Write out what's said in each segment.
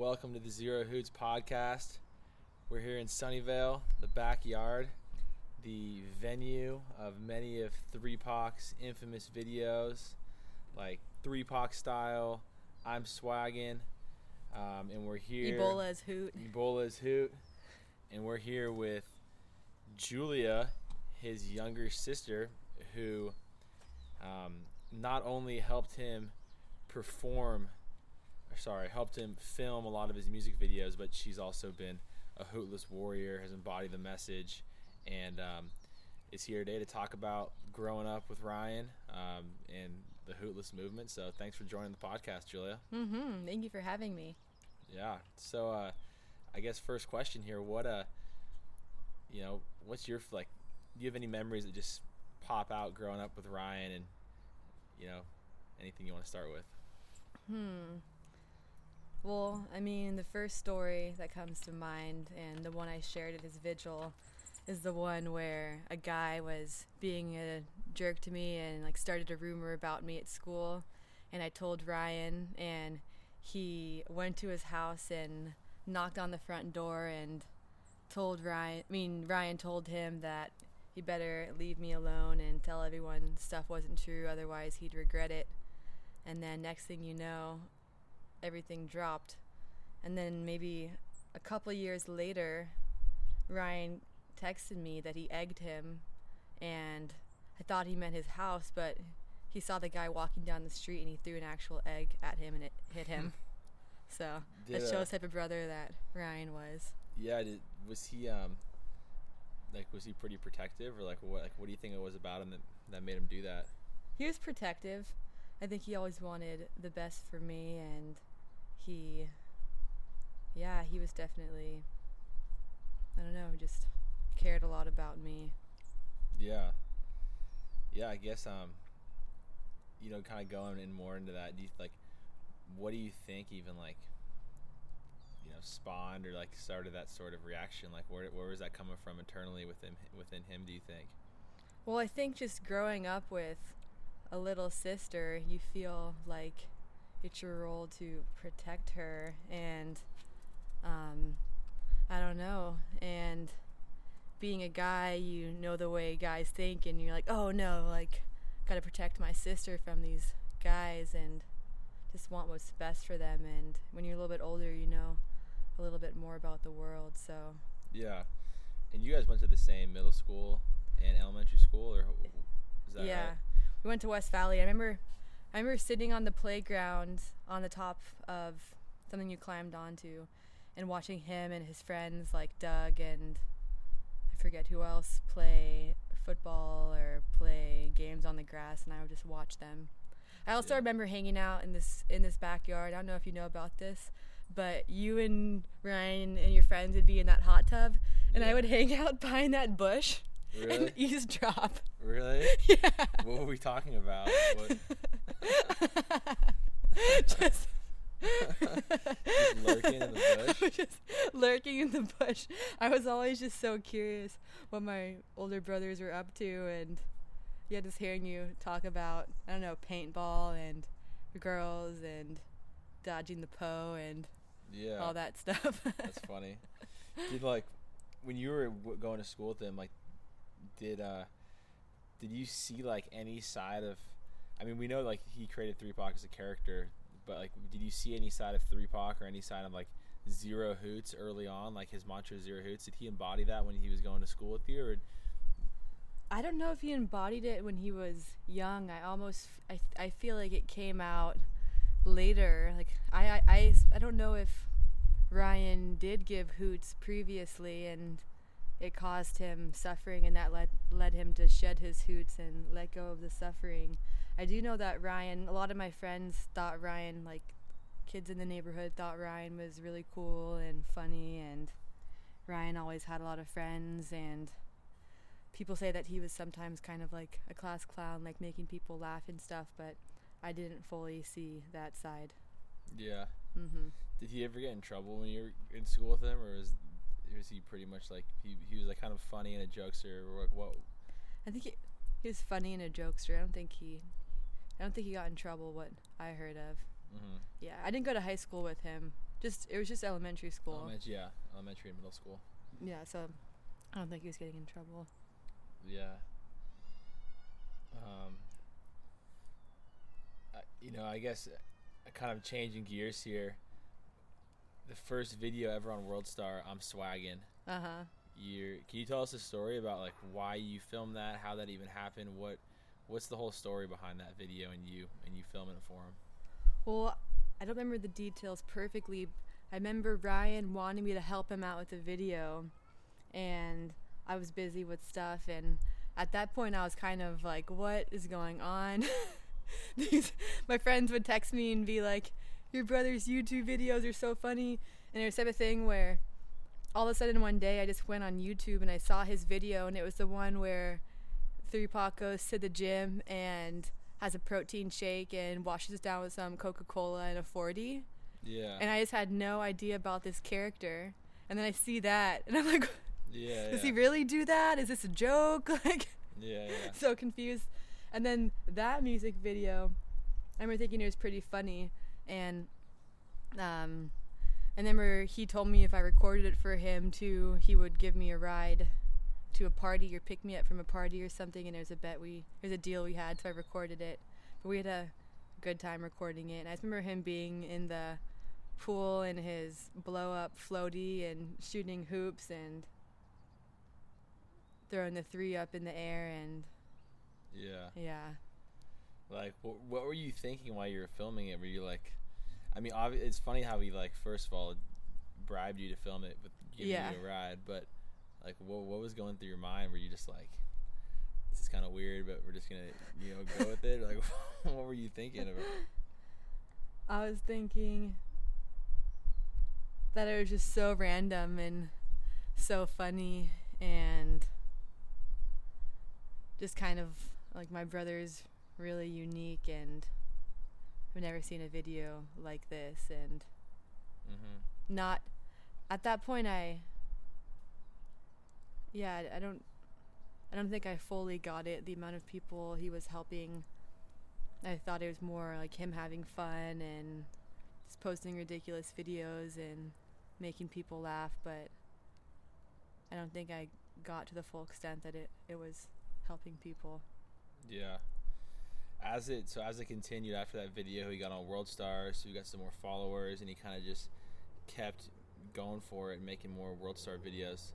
welcome to the Zero Hoots podcast. We're here in Sunnyvale, the backyard, the venue of many of Three Pac's infamous videos, like Three Pac style, I'm swaggin', um, and we're here. Ebola's hoot. Ebola's hoot, and we're here with Julia, his younger sister, who um, not only helped him perform or sorry, helped him film a lot of his music videos, but she's also been a hootless warrior, has embodied the message, and um, is here today to talk about growing up with Ryan um, and the hootless movement. So thanks for joining the podcast, Julia. Mm-hmm. Thank you for having me. Yeah. So uh, I guess first question here: What uh, you know, what's your like? Do you have any memories that just pop out growing up with Ryan, and you know, anything you want to start with? Hmm. Well, I mean, the first story that comes to mind, and the one I shared at his vigil, is the one where a guy was being a jerk to me and like started a rumor about me at school, and I told Ryan, and he went to his house and knocked on the front door and told Ryan. I mean, Ryan told him that he better leave me alone and tell everyone stuff wasn't true, otherwise he'd regret it. And then next thing you know, everything dropped. And then maybe a couple years later, Ryan texted me that he egged him, and I thought he meant his house, but he saw the guy walking down the street and he threw an actual egg at him and it hit him. so Did, that uh, shows type of brother that Ryan was. Yeah, did, was he um like was he pretty protective or like what like what do you think it was about him that that made him do that? He was protective. I think he always wanted the best for me, and he, yeah, he was definitely, I don't know, just cared a lot about me. Yeah. Yeah, I guess um you know kind of going in more into that do you like what do you think even like you know spawned or like started that sort of reaction like where where was that coming from internally within within him do you think? Well, I think just growing up with a little sister, you feel like it's your role to protect her, and um, I don't know, and being a guy, you know the way guys think, and you're like, oh no, like, gotta protect my sister from these guys, and just want what's best for them. And when you're a little bit older, you know a little bit more about the world, so. Yeah. And you guys went to the same middle school and elementary school or is that yeah right? we went to west valley i remember i remember sitting on the playground on the top of something you climbed onto and watching him and his friends like doug and i forget who else play football or play games on the grass and i would just watch them i also Yeah. remember hanging out in this in this backyard i don't know if you know about this but you and ryan and your friends would be in that hot tub and i would hang out behind that bush Really? and eavesdrop Really? yeah. what were we talking about? Just, Just lurking in the bush? just lurking in the bush. I was always just so curious what my older brothers were up to, and yeah, just hearing you talk about I don't know paintball and girls and dodging the Poe and yeah. all that stuff. That's funny. Did like when you were going to school with them, like, did uh, did you see like any side of? I mean, we know like he created Three Pac as a character, but like, did you see any side of Three Pac or any side of like Zero Hoots early on, like his mantra Zero Hoots? Did he embody that when he was going to school with you, or I don't know if he embodied it when he was young. I almost I, I feel like it came out later. Like I, I, I, I don't know if Ryan did give hoots previously and it caused him suffering and that led led him to shed his hoots and let go of the suffering. I do know that Ryan a lot of my friends thought Ryan like kids in the neighborhood thought Ryan was really cool and funny and Ryan always had a lot of friends and people say that he was sometimes kind of like a class clown, like making people laugh and stuff, but I didn't fully see that side. yeah? Mm-hmm. Did he ever get in trouble when you were in school with him, or was was he pretty much like he, he was like kind of funny and a jokester, or like what? I think he, he was funny and a jokester. I don't think he, I don't think he got in trouble. What I heard of. hmm Yeah, I didn't go to high school with him, Just it was just elementary school. Elementary, yeah, elementary and middle school. Yeah, so I don't think he was getting in trouble. Yeah. Um. I, you know, I guess uh, kind of changing gears here. The first video ever on World Star, I'm swagging. Uh huh. You can you tell us a story about like why you filmed that, how that even happened, what what's the whole story behind that video and you and you filming it for him? Well, I don't remember the details perfectly. I remember Ryan wanting me to help him out with the video, and I was busy with stuff. And at that point, I was kind of like, "What is going on?" These my friends would text me and be like, "Your brother's YouTube videos are so funny," and there's type of thing where all of a sudden one day I just went on YouTube and I saw his video, and it was the one where Three Pac goes to the gym and has a protein shake and washes it down with some Coca Cola and a 40. Yeah. And I just had no idea about this character. And then I see that and I'm like, yeah. does yeah. he really do that? Is this a joke? Like, Yeah, yeah. so confused. And then that music video, I remember thinking it was pretty funny. And, um, and then where he told me if I recorded it for him too, he would give me a ride to a party or pick me up from a party or something. And there's a bet we, there's a deal we had, so I recorded it. But we had a good time recording it. And I just remember him being in the pool in his blow up floaty and shooting hoops and throwing the three up in the air and Yeah. yeah. Like, what, what were you thinking while you were filming it? Were you like, I mean, obvi- it's funny how he like first of all bribed you to film it with giving Yeah. you a ride, but like, what what was going through your mind? Were you just like, this is kind of weird, but we're just gonna you know go with it? Like, what were you thinking about? I was thinking that it was just so random and so funny and just kind of like my brother's really unique and I've never seen a video like this and Mm-hmm. not at that point I yeah, I- don't I don't think I fully got it the amount of people he was helping. I thought it was more like him having fun and just posting ridiculous videos and making people laugh, but I don't think I got to the full extent that it, it was helping people. Yeah. As it so as it continued after that video, he got on World Stars, so he got some more followers, and he kind of just kept going for it, and making more World Star videos.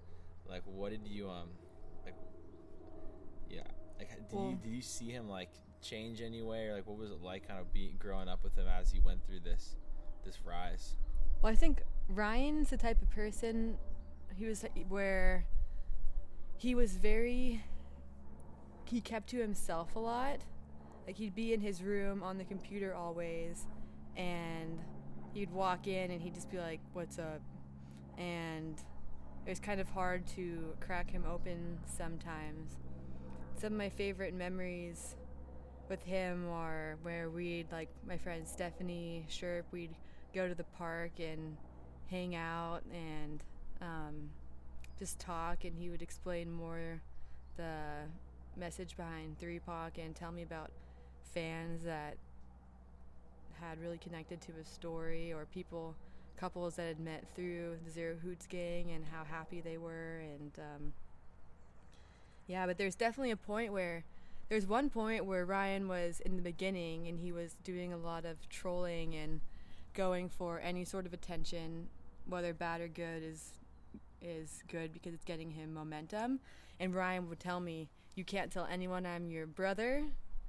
Like, what did you um, like, yeah, like, did you did you see him like change anyway, or like what was it like, kind of being growing up with him as he went through this this rise? Well, I think Ryan's the type of person he was where he was very he kept to himself a lot. Like he'd be in his room on the computer always and he'd walk in and he'd just be like, "What's up?" And it was kind of hard to crack him open sometimes. Some of my favorite memories with him are where we'd like my friend Stephanie Sherp, we'd go to the park and hang out and um, just talk, and he would explain more the message behind Three Pac and tell me about fans that had really connected to his story or people couples that had met through the Zero Hoots gang and how happy they were and um, yeah but there's definitely a point where there's one point where Ryan was in the beginning and he was doing a lot of trolling and going for any sort of attention whether bad or good is is good because it's getting him momentum and Ryan would tell me you can't tell anyone I'm your brother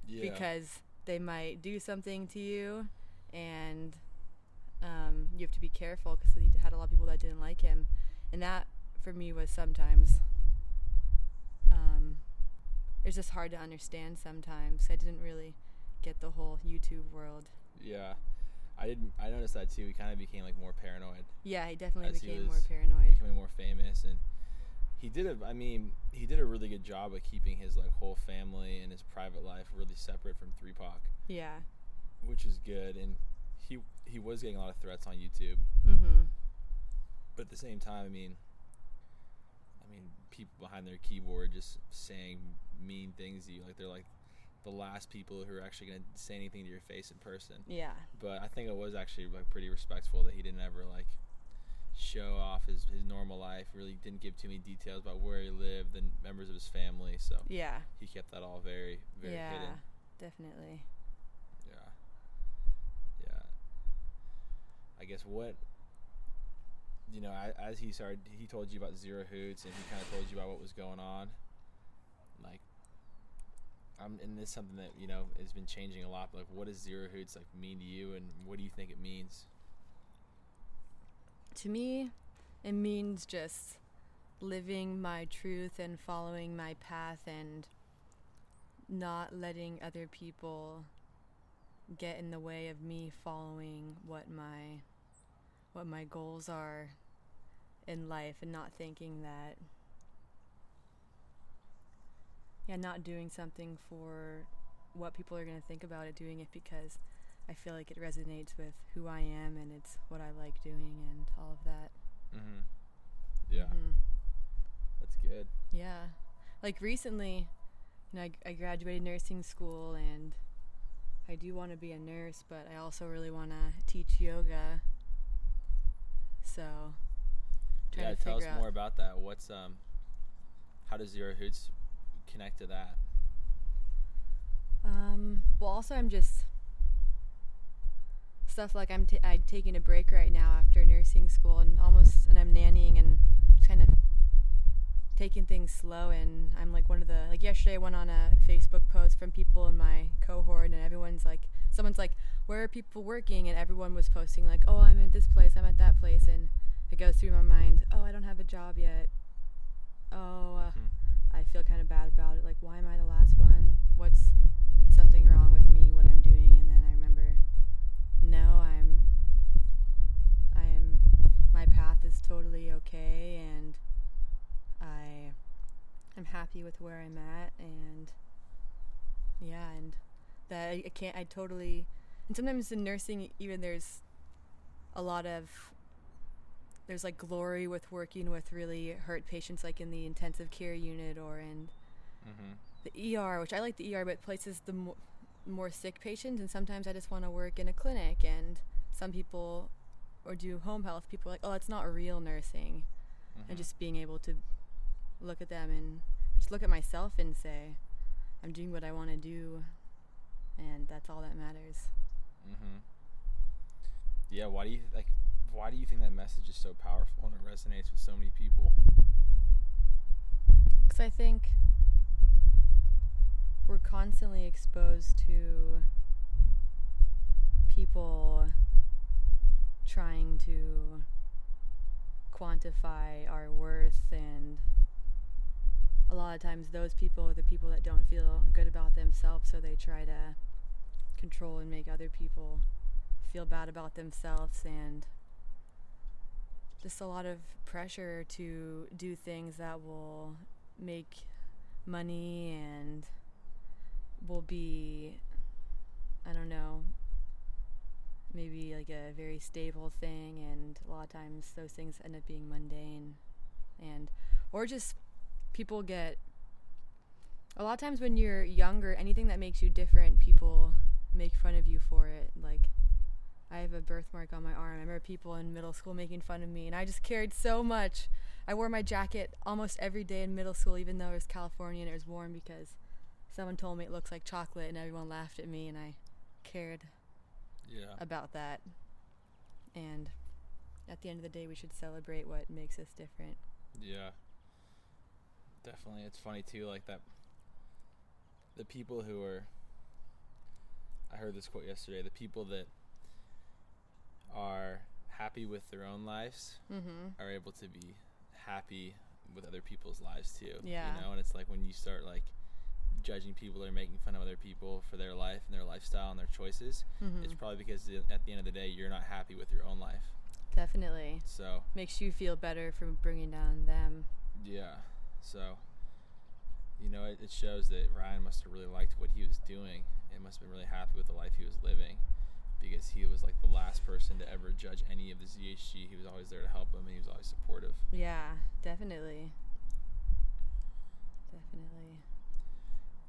Yeah. because they might do something to you and um, you have to be careful because he had a lot of people that didn't like him and that for me was sometimes um, it's just hard to understand sometimes i didn't really get the whole youtube world yeah. I didn't. I noticed that too. He kind of became like more paranoid. yeah he definitely As he became more paranoid becoming more famous and he did a i mean he did a really good job of keeping his like whole family and his private life really separate from 3 pac yeah which is good and he was getting a lot of threats on youtube mm-hmm but at the same time i mean i mean people behind their keyboard just saying mean things to you like they're like the last people who are actually going to say anything to your face in person. Yeah. But I think it was actually like pretty respectful that he didn't ever like show off his, his normal life. Really didn't give too many details about where he lived and members of his family. So Yeah. he kept that all very very yeah. hidden. Definitely. Yeah. Yeah. I guess what you know, as he started, he told you about zero hoots, and he kind of told you about what was going on. Like, I'm, and this is something that you know has been changing a lot. Like, what does zero hoots like mean to you, and what do you think it means? To me, it means just living my truth and following my path and not letting other people get in the way of me following what my what my goals are in life and not thinking that yeah, not doing something for what people are going to think about it, doing it because I feel like it resonates with who I am and it's what I like doing and all of that. Mm-hmm. Yeah, Mhm. that's good. Yeah. Like recently, you know, I, I graduated nursing school and I do want to be a nurse, but I also really want to teach yoga. So, yeah, to tell us out. more about that. What's um, how does zero hoots connect to that? Um, well, also I'm just stuff like I'm ta- I'm taking a break right now after nursing school and almost and I'm nannying and kind of taking things slow and I'm like one of the like yesterday I went on a Facebook post from people in my cohort and everyone's like someone's like where are people working and everyone was posting like oh I'm at this place I'm at that place and it goes through my mind oh I don't have a job yet oh uh, Hmm. I feel kind of bad about it. Like, why am I the last one? What's something wrong with me? What I'm doing? And then I remember, no, I'm, I am, my path is totally okay, and I, I'm happy with where I'm at, and yeah, and that I, I can't, I totally, and sometimes in nursing, even there's a lot of there's like glory with working with really hurt patients like in the intensive care unit or in Mm-hmm. the ER, which I like the ER, but places the mo- more sick patients. And sometimes I just want to work in a clinic. And some people, or do home health, people are like, oh, that's not real nursing. Mm-hmm. And just being able to look at them and just look at myself and say, I'm doing what I want to do. And that's all that matters. Mm-hmm. Yeah. Why do you like? Why do you think that message is so powerful and it resonates with so many people? Because I think we're constantly exposed to people trying to quantify our worth and a lot of times those people are the people that don't feel good about themselves so they try to control and make other people feel bad about themselves and just a lot of pressure to do things that will make money and will be I don't know maybe like a very stable thing and a lot of times those things end up being mundane. And or just people get a lot of times when you're younger anything that makes you different people make fun of you for it like I have a birthmark on my arm. I remember people in middle school making fun of me, and I just cared so much. I wore my jacket almost every day in middle school, even though it was California and it was warm, because someone told me it looks like chocolate, and everyone laughed at me, and I cared Yeah. about that. And at the end of the day, we should celebrate what makes us different. Yeah. Definitely. It's funny too, like that the people who are I heard this quote yesterday, the people that are happy with their own lives Mm-hmm. are able to be happy with other people's lives too. Yeah. You know, and it's like when you start like judging people or making fun of other people for their life and their lifestyle and their choices, Mm-hmm. it's probably because at the end of the day you're not happy with your own life. Definitely So, makes you feel better for bringing down them. Yeah. So, you know, it, it shows that Ryan must have really liked what he was doing and must have been really happy with the life he was living because he was like the last person to ever judge any of the ZHG. He was always there to help him and he was always supportive. Yeah, definitely. Definitely.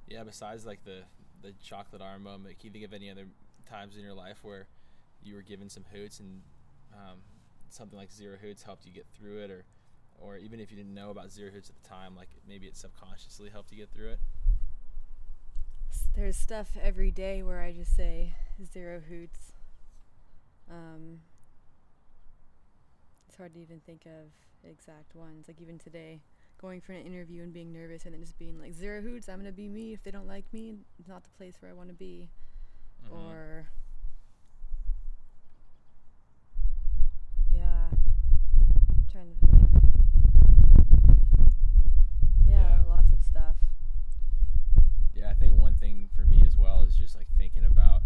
Yeah, besides like the the chocolate arm moment. Can you think of any other times in your life where you were given some hoots and um, something like zero hoots helped you get through it, or or even if you didn't know about zero hoots at the time, like maybe it subconsciously helped you get through it? There's stuff every day where I just say zero hoots. Um, it's hard to even think of exact ones. Like even today, going for an interview and being nervous and then just being like zero hoots. I'm gonna be me. If they don't like me, it's not the place where I want to be. Mhm. Or yeah, trying to think. Yeah, Yeah. lots of stuff. Yeah, I think one thing for me as well is just like thinking about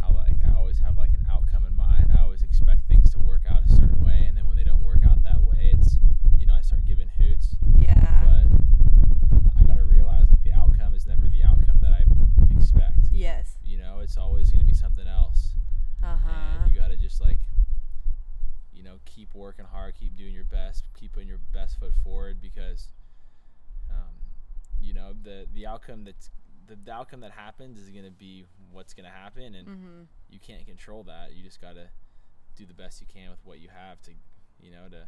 how like I always have like an outcome in mind. I always expect things to work out a certain way, and then when they don't work out that way, it's you know I start giving hoots. Yeah. But I gotta realize like the outcome is never the outcome that I expect. Yes. You know, it's always gonna be something else, Uh huh. and you gotta just like you know keep working hard, keep doing your best, keep putting your best foot forward because um, you know the the outcome that's the, the outcome that happens is gonna be what's gonna happen, and Mm-hmm. you can't control that. You just gotta do the best you can with what you have to, you know, to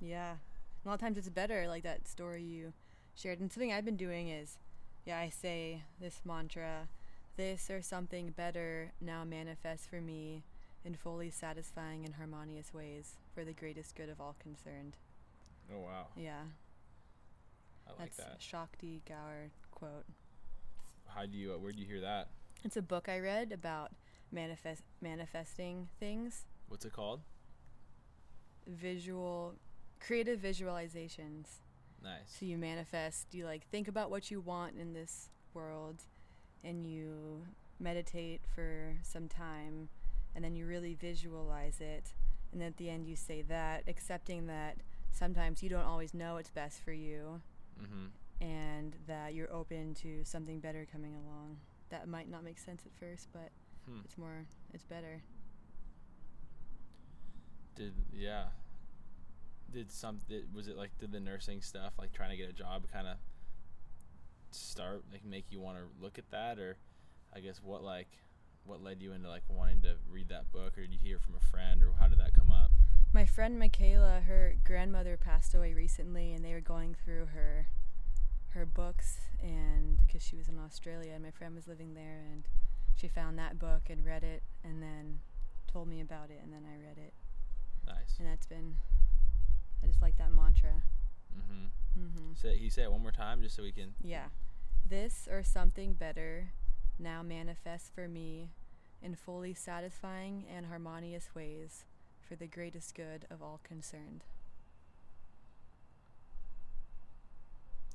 Yeah. A lot of times it's better, like that story you shared. And something I've been doing is, yeah, I say this mantra this or something better now manifests for me in fully satisfying and harmonious ways for the greatest good of all concerned. oh wow, Yeah. I like that's that. Shakti Gawain quote. How do you? Uh, where do you hear that? It's a book I read about manifest manifesting things, What's it called? visual creative visualizations. Nice. So you manifest, you like think about what you want in this world and you meditate for some time and then you really visualize it and at the end you say that accepting that sometimes you don't always know what's best for you Mm-hmm. And that you're open to something better coming along. That might not make sense at first, but Hmm. it's more it's better. Did yeah? Did some? Did, was it like did the nursing stuff like trying to get a job kind of start like make you want to look at that or I guess what like what led you into like wanting to read that book or did you hear from a friend or how did that come up? My friend Michaela, her grandmother passed away recently, and they were going through her her books, and because she was in Australia, and my friend was living there, and she found that book and read it, and then told me about it, and then I read it, Nice. and that's been. I just like that mantra. Mm-hmm. Mm-hmm. Say he say it one more time just so we can. Yeah, this or something better now manifests for me in fully satisfying and harmonious ways for the greatest good of all concerned.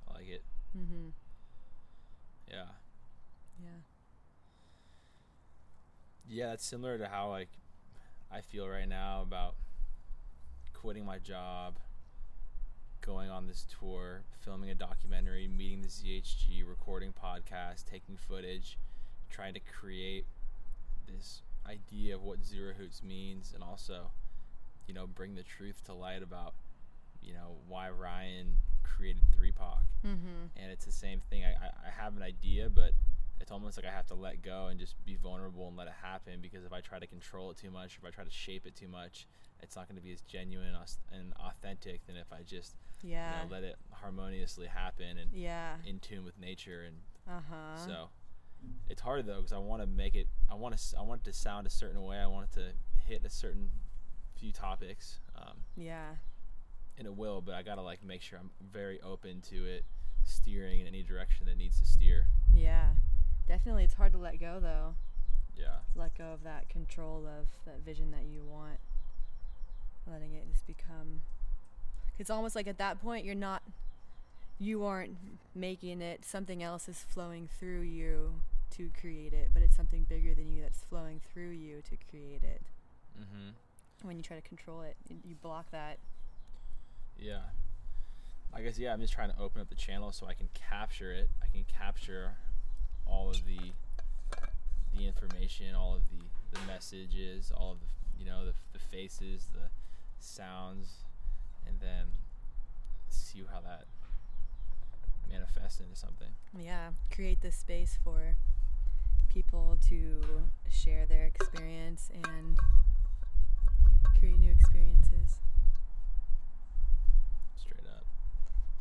I like it. Mm-hmm. Yeah. Yeah. Yeah, that's similar to how like I feel right now about quitting my job, going on this tour, filming a documentary, meeting the ZHG, recording podcasts, taking footage, trying to create this idea of what Zero Hoots means and also, you know, bring the truth to light about, you know, why Ryan created 3POC Mm-hmm. and it's the same thing. I, I, I have an idea, but it's almost like I have to let go and just be vulnerable and let it happen because if I try to control it too much, if I try to shape it too much, it's not going to be as genuine and authentic than if I just Yeah. you know, let it harmoniously happen and yeah. in tune with nature. And Uh huh. so it's hard though because I want to make it. I want to. I want it to sound a certain way. I want it to hit a certain few topics. Um, Yeah. And it will, but I gotta like make sure I'm very open to it steering in any direction that needs to steer. Yeah. Definitely, it's hard to let go though. Yeah. Let go of that control of that vision that you want. Letting it just become. It's almost like at that point you're not. You aren't making it. Something else is flowing through you to create it, but it's something bigger than you that's flowing through you to create it. Mm-hmm. When you try to control it, you, you block that. Yeah. I guess yeah. I'm just trying to open up the channel so I can capture it. I can capture all of the the information, all of the the messages, all of the you know the the faces, the sounds, and then see how that manifests into something. Yeah. Create the space for people to share their experience and create new experiences. Straight up.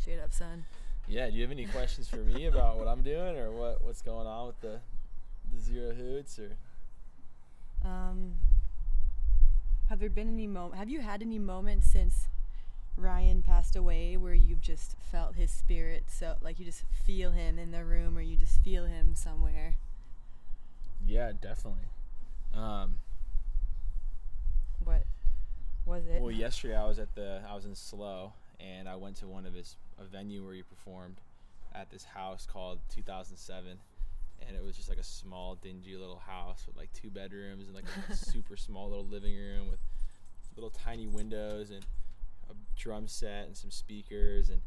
Straight up, son. Yeah. Do you have any questions for me about what I'm doing or what what's going on with the the zero hoots or? Um, have there been any moment? Have you had any moments since Ryan passed away where you've just felt his spirit? So like you just feel him in the room, or you just feel him somewhere. Yeah, definitely. Um, What was it? well, yesterday I was at the I was in SLO and I went to one of his a venue where you performed at this house called 2007 and it was just like a small dingy little house with like two bedrooms and like a super small little living room with little tiny windows and a drum set and some speakers and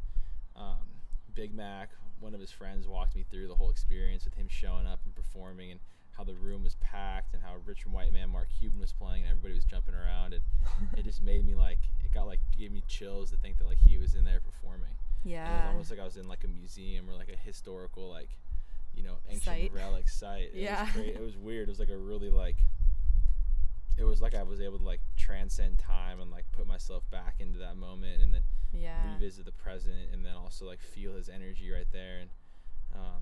um, Big Mac. One of his friends walked me through the whole experience with him showing up and performing and how the room was packed and how Richard White Man Mark Cuban was playing and everybody was jumping around. And it just made me like it got like gave me chills to think that like he was in there performing and it was almost like I was in like a museum or like a historical like you know ancient Site. relic site. It Yeah. was great. It was weird. It was like a really like it was like I was able to like transcend time and like put myself back into that moment and then yeah. revisit the present and then also like feel his energy right there and um,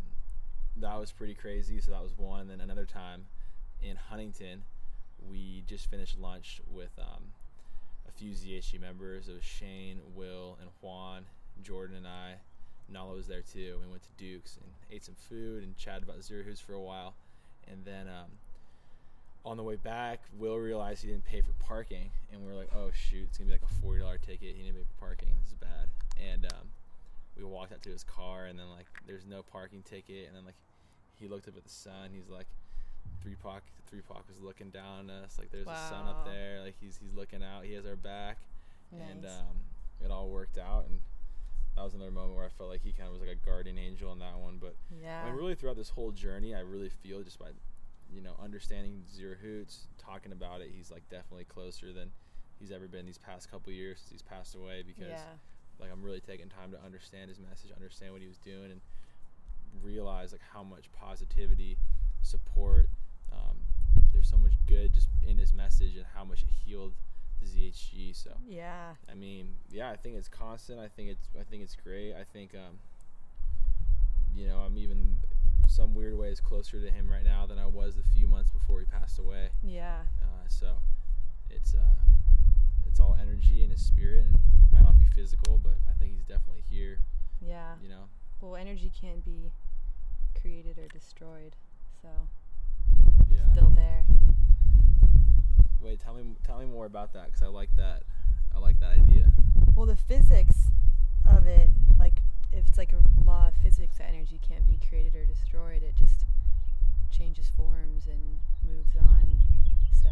that was pretty crazy. So that was one. And then another time in Huntington, we just finished lunch with um, a few ZHG members. It was Shane, Will, and Juan, Jordan, and I. Nala was there too. We went to Duke's and ate some food and chatted about Zero Hoots for a while. And then um, on the way back, Will realized he didn't pay for parking, and we were like, "Oh shoot, it's gonna be like a forty dollar ticket. He didn't pay for parking. This is bad." And um, we walked out to his car, and then like, there's no parking ticket, and then like, he looked up at the sun. He's like, three Pac, three Pac was looking down at us. Like, there's a sun up there. Like he's he's looking out. He has our back, and um, it all worked out. And that was another moment where I felt like he kind of was like a guardian angel in that one. But yeah. I mean, really throughout this whole journey, I really feel just by, you know, understanding Zero Hoots, talking about it, he's like definitely closer than he's ever been these past couple years since he's passed away because yeah. like I'm really taking time to understand his message, understand what he was doing, and realize like how much positivity, support. Um, there's so much good just in his message and how much it healed ZHG. So Yeah. I mean, yeah, I think it's constant. I think it's I think it's great. I think um, you know, I'm even some weird ways closer to him right now than I was the few months before he passed away. Yeah. Uh, so it's uh, it's all energy and his spirit, and might not be physical, but I think he's definitely here. Yeah. You know, Well, energy can't be created or destroyed, so yeah. still there. Wait, tell me tell me more about that because I like that. I like that idea. Well, the physics of it, like if it's like a law of physics that energy can't be created or destroyed, it just changes forms and moves on. So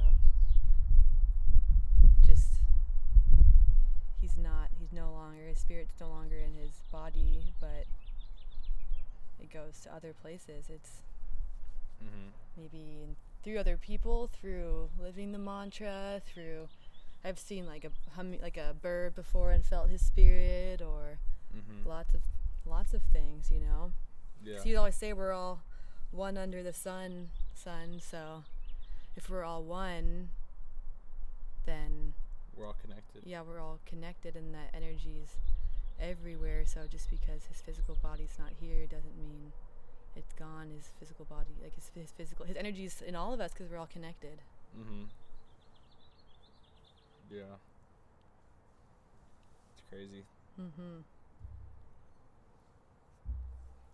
just he's not he's no longer his spirit's no longer in his body, but it goes to other places. It's Mm-hmm. maybe in, through other people, through living the mantra, through I've seen like a hum, like a bird before and felt his spirit, or Mm-hmm. lots of lots of things, you know. Yeah. So you always say we're all one under the sun, sun. So if we're all one, then We're all connected. yeah, we're all connected, and that energy's everywhere. So just because his physical body's not here doesn't mean it's gone. His physical body, like his, his physical, his energy is in all of us because we're all connected. Mm-hmm. Yeah. It's crazy. Mm-hmm.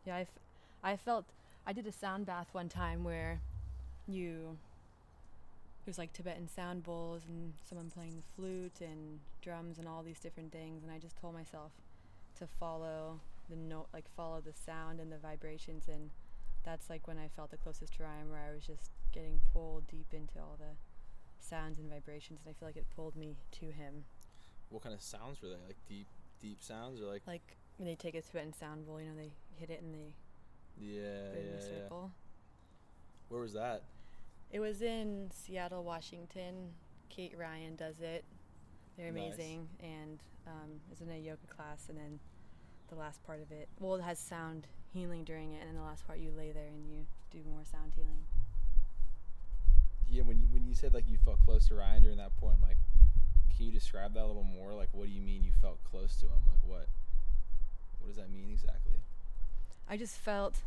Yeah, I, f- I felt I did a sound bath one time where you there's like Tibetan sound bowls and someone playing the flute and drums and all these different things, and I just told myself to follow the note, like follow the sound and the vibrations, and that's like when I felt the closest to Ryan, where I was just getting pulled deep into all the sounds and vibrations, and I feel like it pulled me to him. What kind of sounds were they? Like deep, deep sounds, or like Like when they take a Tibetan sound bowl, you know, they hit it and they yeah, yeah, yeah. Where was that? It was in Seattle, Washington. Kate Ryan does it. They're Nice. amazing, and um, it's in a yoga class. And then the last part of it, well, it has sound healing during it, and then the last part you lay there and you do more sound healing. yeah, when you, when you said like you felt close to Ryan during that point, like, can you describe that a little more? Like, what do you mean you felt close to him? Like, what what does that mean exactly? I just felt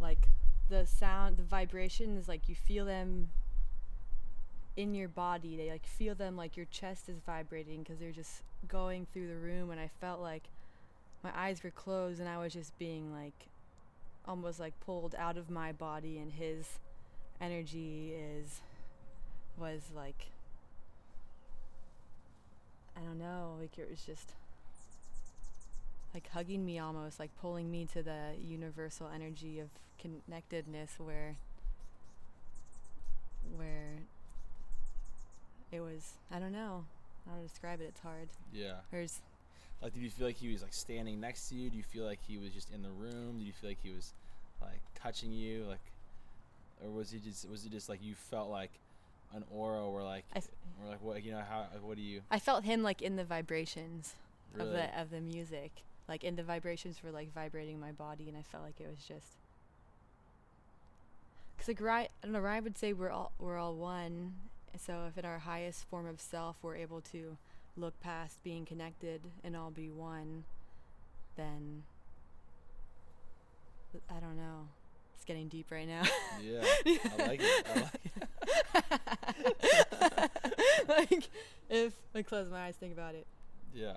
like the sound, the vibrations, like you feel them in your body. They like feel them like your chest is vibrating because they're just going through the room. And I felt like my eyes were closed and I was just being like almost like pulled out of my body. And his energy is was like I don't know, like it was just like hugging me almost, like pulling me to the universal energy of connectedness where where it was I don't know I how to describe it, it's hard. Yeah. There's Like, did you feel like he was like standing next to you? Do you feel like he was just in the room? Did you feel like he was like touching you? Like, or was he just was it just like you felt like an aura or like I or like what you know how what do you I felt him like in the vibrations of the of the music. Like in the vibrations were like vibrating my body and I felt like it was just Cause like Ryan, I don't know. Ryan would say we're all we're all one. So if in our highest form of self we're able to look past being connected and all be one, then I don't know. It's getting deep right now. yeah, I like it. I like it. like if I close my eyes, think about it. Yeah.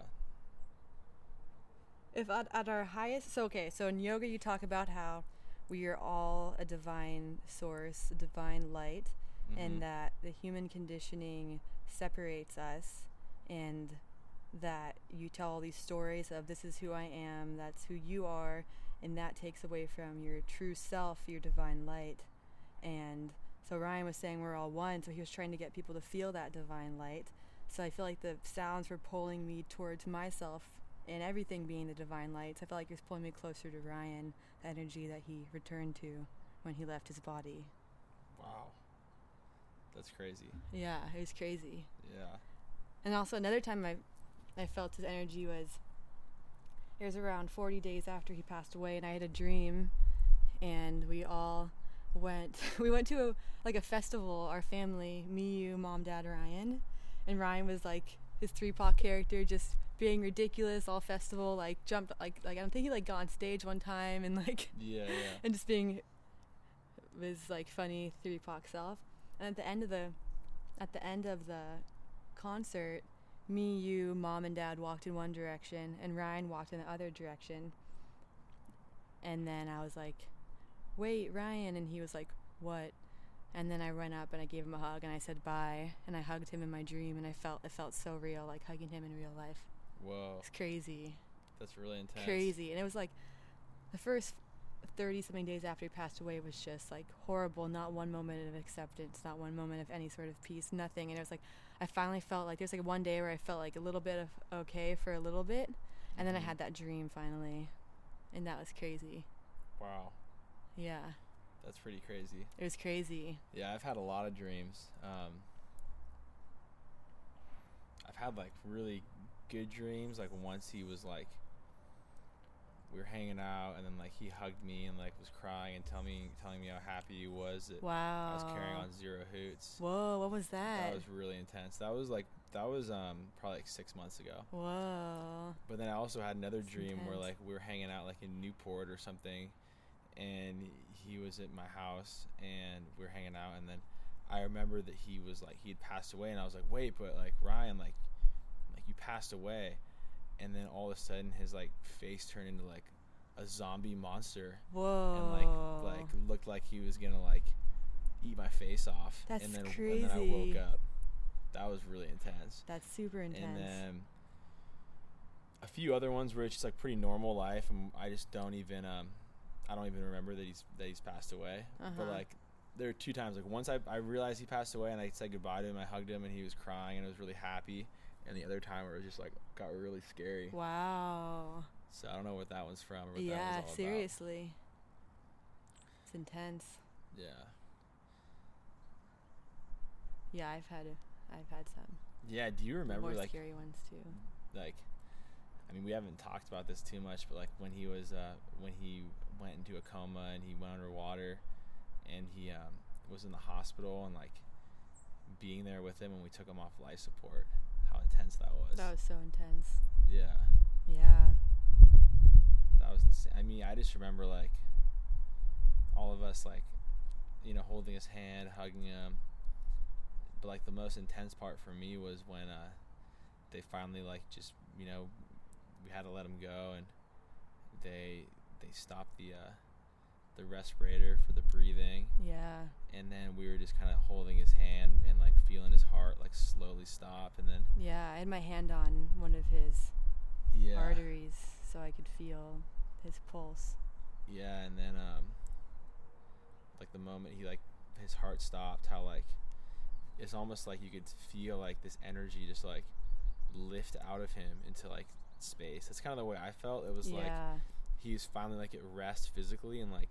If at, at our highest, so okay, so in yoga you talk about how we are all a divine source, a divine light, Mhm. and that the human conditioning separates us, and that you tell all these stories of this is who I am, that's who you are, and that takes away from your true self, your divine light. And so Ryan was saying we're all one, so he was trying to get people to feel that divine light. So I feel like the sounds were pulling me towards myself and everything being the divine light. So I felt like it was pulling me closer to Ryan, the energy that he returned to when he left his body. Wow. That's crazy. Yeah, it was crazy. Yeah. And also another time I, I felt his energy was, it was around 40 days after he passed away, and I had a dream, and we all went. We went to a, like a festival. Our family, me, you, mom, dad, Ryan, and Ryan was like his three paw character, just being ridiculous all festival. Like jumped like like I think he like got on stage one time and like Yeah. Yeah. and just being was like funny Three Pac self. And at the end of the at the end of the concert, me, you, mom and dad walked in one direction and Ryan walked in the other direction. And then I was like, "Wait, Ryan." And he was like, "What?" And then I went up and I gave him a hug and I said bye and I hugged him in my dream and I felt it felt so real like hugging him in real life. Whoa. It's crazy That's really intense. crazy and it was like the first 30 something days after he passed away was just like horrible not one moment of acceptance not one moment of any sort of peace nothing and it was like i finally felt like there's like one day where i felt like a little bit of okay for a little bit and then i Mhm. had that dream finally and that was crazy Wow. yeah That's pretty crazy. it was crazy Yeah, I've had a lot of dreams. Um, I've had like really good dreams. Like once he was like, we were hanging out, and then like he hugged me and like was crying and telling me telling me how happy he was that wow I was carrying on zero hoots. whoa what was that, That was really intense. That was like that was um probably like six months ago. whoa But then I also had another That's dream where like we were hanging out like in Newport or something, and he was at my house and we were hanging out, and then I remember that he was like he had passed away, and I was like, wait, but like Ryan, like like you passed away, and then all of a sudden his like face turned into like a zombie monster, whoa and like like looked like he was gonna like eat my face off, That's and then and then I woke up. That was really intense. That's super intense. and then a few other ones where it's just like pretty normal life and i just don't even um i don't even remember that he's that he's passed away. But Uh-huh. like there are two times like once I, I realized he passed away and i said goodbye to him i hugged him and he was crying and i was really happy and the other time where it was just like got really scary. Wow. So i don't know what that one's from or what that yeah was all seriously. It's intense. Yeah. Yeah, I've had I've had some. Yeah do you remember more like scary ones too. like I mean we haven't talked about this too much but like when he was uh when he went into a coma and he went underwater and he um was in the hospital and like being there with him when we took him off life support. Intense that was. That was so intense. yeah, Yeah. that was insane. I mean, I just remember like all of us like you know holding his hand, hugging him. But like the most intense part for me was when uh they finally like just you know we had to let him go and they they stopped the uh the respirator for the breathing Yeah. And then we were just kind of holding his hand and like feeling his heart like slowly stop and then Yeah. I had my hand on one of his yeah arteries so I could feel his pulse. yeah and then um like the moment he like his heart stopped how like it's almost like you could feel like this energy just like lift out of him into like space that's kind of the way i felt it was like yeah. he was finally like at rest physically and like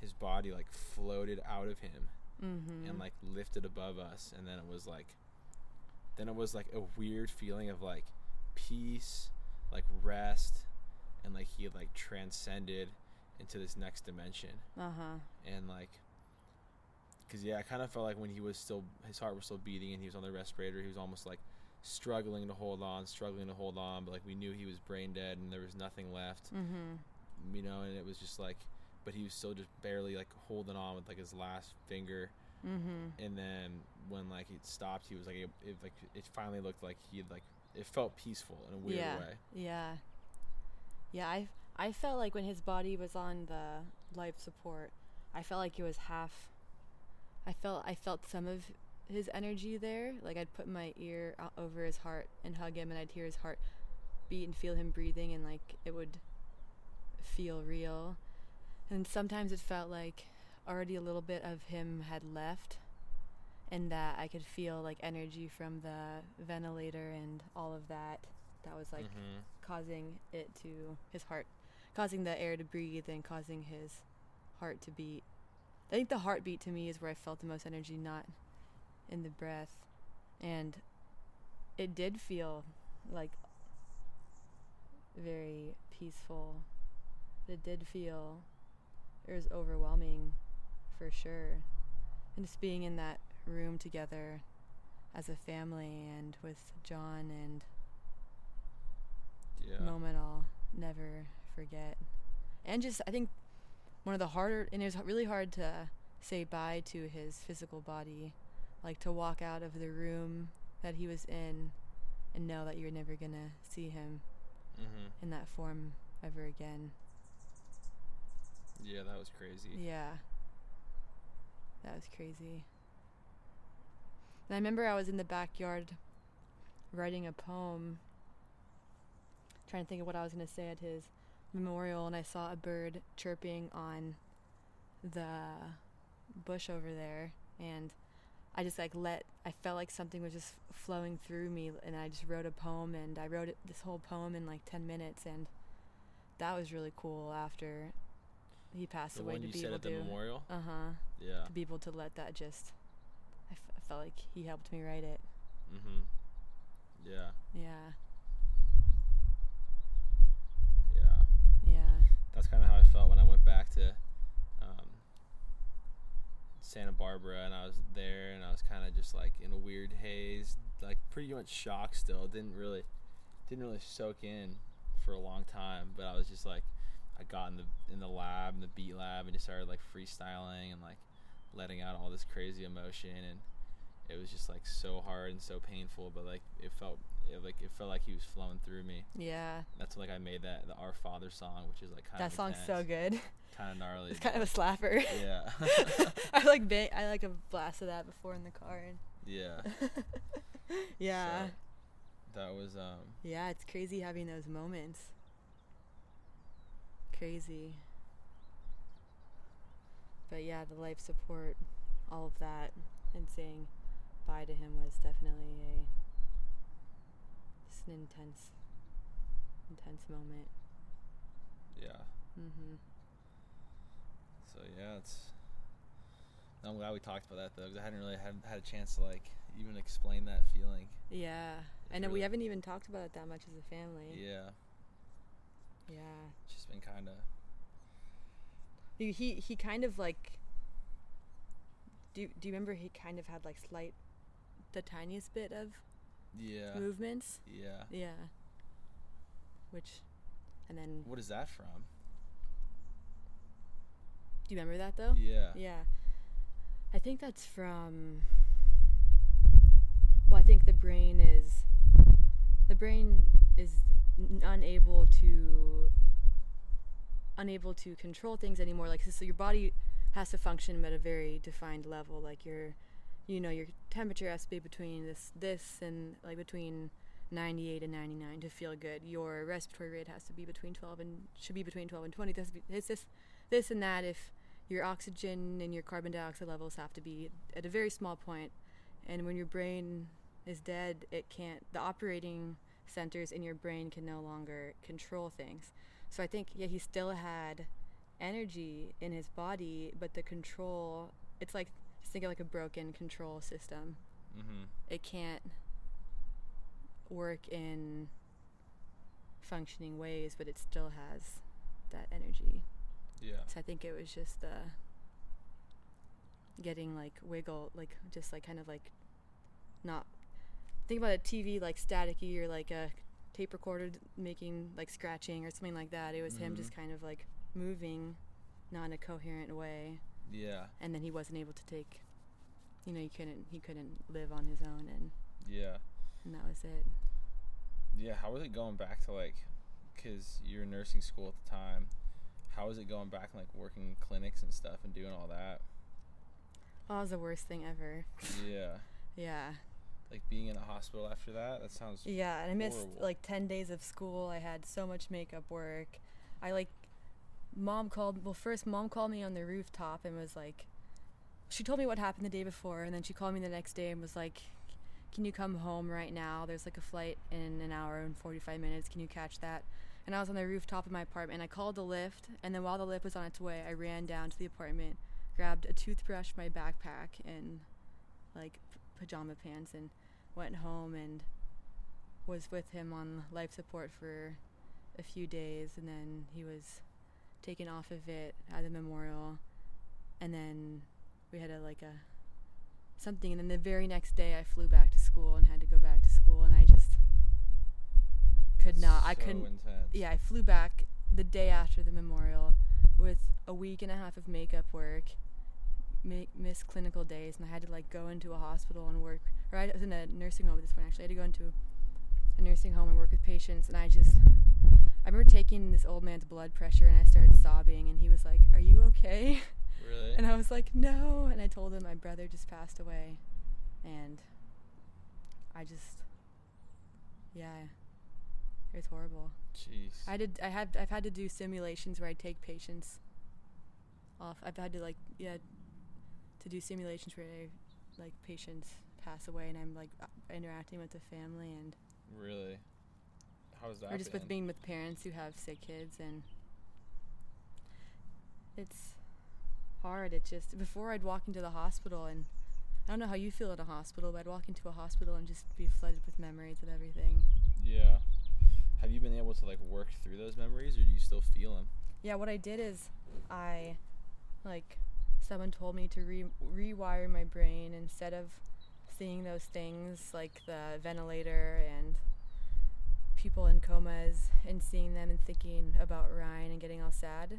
his body like floated out of him mm-hmm. and like lifted above us and then it was like then it was like a weird feeling of like peace like rest and like he had like transcended into this next dimension Uh huh. and like because yeah i kind of felt like when he was still his heart was still beating and he was on the respirator he was almost like struggling to hold on struggling to hold on but like we knew he was brain dead and there was nothing left Mm-hmm. you know and it was just like but he was still just barely like holding on with like his last finger Mm-hmm. and then when like it stopped he was like it, it like it finally looked like he had like it felt peaceful in a weird yeah. way Yeah. Yeah, I I felt like when his body was on the life support, I felt like it was half I felt I felt some of his energy there. Like I'd put my ear over his heart and hug him and I'd hear his heart beat and feel him breathing and like it would feel real. And sometimes it felt like already a little bit of him had left and that I could feel like energy from the ventilator and all of that. That was like Mhm. causing it to his heart causing the air to breathe and causing his heart to beat. I think the heartbeat to me is where i felt the most energy not in the breath. And it did feel like very peaceful. It did feel it was overwhelming for sure and just being in that room together as a family and with john and yeah moment I'll never forget. And just, I think one of the harder, and it was really hard to say bye to his physical body, like to walk out of the room that he was in and know that you're never gonna see him hmm in that form ever again. Yeah that was crazy Yeah. That was crazy. And I remember I was in the backyard writing a poem, trying to think of what I was going to say at his memorial, and I saw a bird chirping on the bush over there, and I just like let, I felt like something was just flowing through me, and I just wrote a poem, and I wrote this whole poem in like 10 minutes, and that was really cool after he passed the away to you be said able at the to memorial? uh huh yeah. to be able to let that just I, f- I felt like he helped me write it. Mm-hmm. Yeah. Yeah. Yeah. Yeah. That's kind of how I felt when I went back to um, Santa Barbara and I was there and I was kind of just like in a weird haze, like pretty much shocked still. Didn't really, didn't really soak in for a long time, but I was just like, I got in the in the lab, in the beat lab, and just started like freestyling and like letting out all this crazy emotion and it was just like so hard and so painful, but like it felt it, like it felt like he was flowing through me. yeah. That's when, like I made that the Our Father song, which is like kind that of that song's so good. Kind of gnarly. it's kind of a slapper. Yeah, I like ba- I like a blast of that before in the car and yeah. yeah. So, that was um yeah it's crazy having those moments crazy but yeah the life support all of that and saying bye to him was definitely a just an intense intense moment yeah. mhm So yeah, it's. I'm glad we talked about that though, because I hadn't really had had a chance to like even explain that feeling. yeah i know we haven't even talked about it that much as a family Yeah, yeah it's just been kind of. he he, he kind of like do do you remember he kind of had like slight, the tiniest bit of Yeah. movements? Yeah. Yeah. Which, and then What is that from? do you remember that though? Yeah. Yeah. I think that's from. Well, I think the brain is. The brain is unable to. Unable to control things anymore. Like so, your body has to function at a very defined level. Like your, you know, your temperature has to be between this, this, and like between 98 and 99 to feel good. Your respiratory rate has to be between 12 and should be between 12 and 20. This, it's this, this and that. If your oxygen and your carbon dioxide levels have to be at a very small point and when your brain is dead it can't the operating centers in your brain can no longer control things so i think yeah he still had energy in his body but the control it's like just think of like a broken control system Mm-hmm. it can't work in functioning ways but it still has that energy Yeah. so I think it was just the getting like wiggle, like just like kind of like not think about a TV like staticky or like a tape recorder making like scratching or something like that. It was him just Mhm. kind of like moving, not in a coherent way, Yeah. and then he wasn't able to take. You know, he couldn't. He couldn't live on his own, and Yeah. and that was it. Yeah. How was it going back to like, cause you were in nursing school at the time. How was it going back and like working clinics and stuff and doing all that? Oh, it was the worst thing ever. Yeah. Yeah. Like being in a hospital after that. That sounds. Yeah, and I missed horrible. like 10 days of school. I had so much makeup work. I like mom called well first mom called me on the rooftop and was like she told me what happened the day before and then she called me the next day and was like can you come home right now? There's like a flight in an hour and 45 minutes. Can you catch that? And I was on the rooftop of my apartment. I called the lift, and then while the lift was on its way, I ran down to the apartment, grabbed a toothbrush, my backpack, and like pajama pants, and went home and was with him on life support for a few days, and then he was taken off of it at the memorial, and then we had a like a something, and then the very next day I flew back to school and had to go back to school, and I just could That's not. I couldn't. Intense. Yeah, I flew back the day after the memorial with a week and a half of makeup work, make, miss clinical days, and I had to like go into a hospital and work. Or I was in a nursing home at this point. Actually, I had to go into a nursing home and work with patients, and I just. I remember taking this old man's blood pressure and I started sobbing and he was like, "Are you okay?" Really. And I was like, "No." And I told him my brother just passed away. And I just yeah. It was horrible. Jeez. I did. I have. I've had to do simulations where I take patients off. I've had to like yeah, to do simulations where like patients pass away and I'm like uh, interacting with the family and really. How was that? or just with being with parents who have sick kids and it's hard. It just before I'd walk into the hospital and I don't know how you feel at a hospital, but I'd walk into a hospital and just be flooded with memories of everything. Yeah. Have you been able to like work through those memories, or do you still feel them? Yeah, what I did is I like someone told me to re- rewire my brain instead of seeing those things like the ventilator and people in comas and seeing them and thinking about Ryan and getting all sad.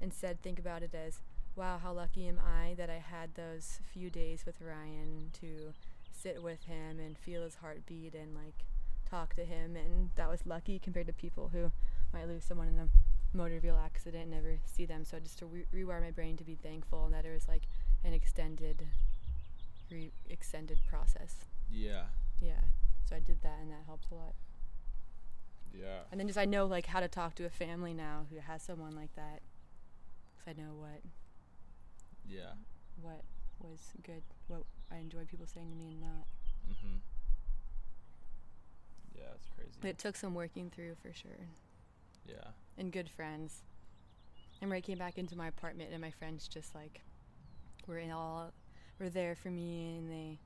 Instead, think about it as, wow, how lucky am I that I had those few days with Ryan to sit with him and feel his heartbeat and like talk to him. And that was lucky compared to people who might lose someone in a motor vehicle accident never see them. So just to re- rewire my brain to be thankful and that it was like an extended, re- extended process. Yeah. Yeah. So I did that and that helped a lot. Yeah. And then just I know like how to talk to a family now who has someone like that. Cause I know what Yeah. what was good, what I enjoyed people saying to me and not. mm-hmm Yeah, it's crazy. But it took some working through for sure. Yeah. And good friends. And when I came back into my apartment and my friends just like were in all were there for me and they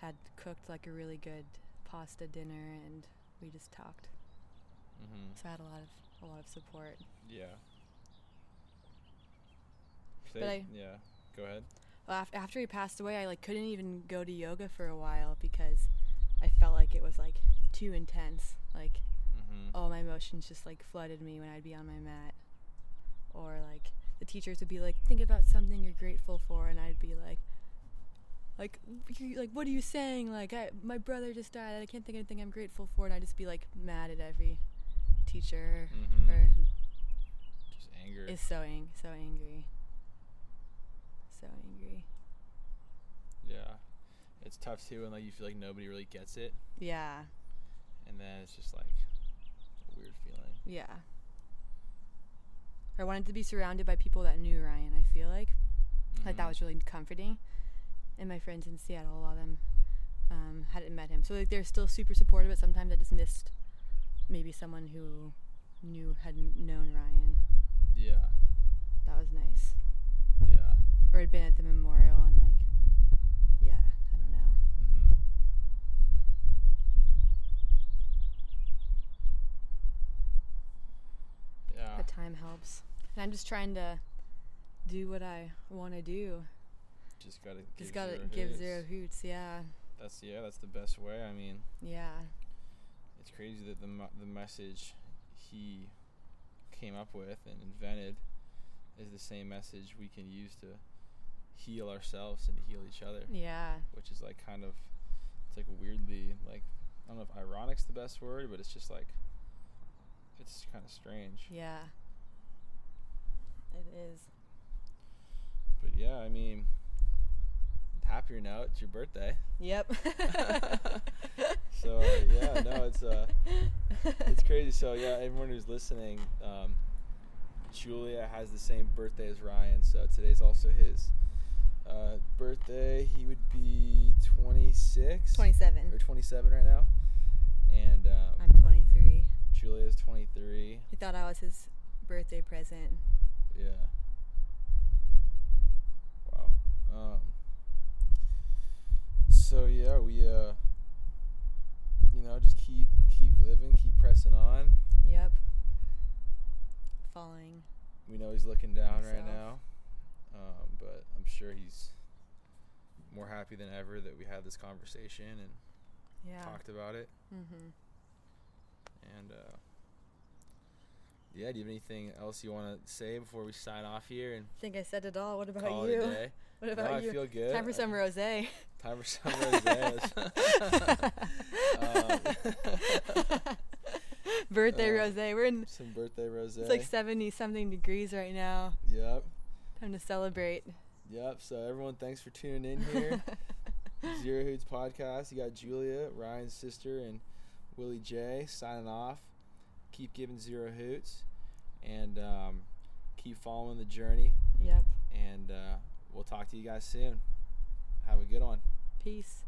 had cooked like a really good pasta dinner and we just talked. Mhm. So I had a lot of a lot of support. Yeah. But I- yeah. Go ahead. Well, af- after he passed away, I like couldn't even go to yoga for a while because I felt like it was like too intense. Like Mm-hmm. all my emotions just like flooded me when I'd be on my mat. Or like the teachers would be like, think about something you're grateful for, and I'd be like, like, you, like what are you saying? Like, I, my brother just died. I can't think of anything I'm grateful for, and I'd just be like mad at every teacher Mhm. or Just anger. is so ang- so angry, so angry. yeah. It's tough too, and like you feel like nobody really gets it, Yeah, and then it's just like weird feeling. yeah. I wanted to be surrounded by people that knew Ryan. I feel like. Like that Mhm. was really comforting. And my friends in Seattle, a lot of them um, hadn't met him, so like they're still super supportive. But sometimes I just missed maybe someone who knew hadn't known Ryan. Yeah. That was nice. Yeah. Or had been at the memorial and like, yeah, I don't know. Mm-hmm. Yeah. But time helps, and I'm just trying to do what I want to do. Just gotta. Just give gotta zero give hoots. zero hoots. Yeah, That's yeah. That's the best way. I mean, yeah, it's crazy that the the message he came up with and invented is the same message we can use to heal ourselves and to heal each other. yeah, Which is like kind of it's like weirdly like I don't know if ironic's the best word, but it's just like it's kind of strange. yeah. It is. But yeah, I mean, happier note, it's your birthday. Yep. So uh, yeah, no, it's uh, it's crazy. So yeah, everyone who's listening, um, Julia has the same birthday as Ryan, so today's also his uh, birthday. He would be 26 27. or 27 right now, and um, I'm 23. Julia's 23. He thought I was his birthday present. Yeah. Wow. Um. So yeah, we uh, you know, just keep keep living, keep pressing on. Yep. Falling. We know he's looking down right now, um, but I'm sure he's more happy than ever that we had this conversation and Yeah. talked about it. Mhm. And uh, yeah, do you have anything else you want to say before we sign off here and I think I said it all. What about you? What No, about I you? feel good. Time for some rosé. Time for some rosé. Um, birthday uh, rosé. We're in. some birthday rosé. It's like 70 something degrees right now. Yep. Time to celebrate. Yep. So everyone, thanks for tuning in here. Zero Hoots podcast. You got Julia, Ryan's sister, and Willie J signing off. Keep giving zero hoots, and um, keep following the journey. Yep. And uh, we'll talk to you guys soon. Have a good one. Peace.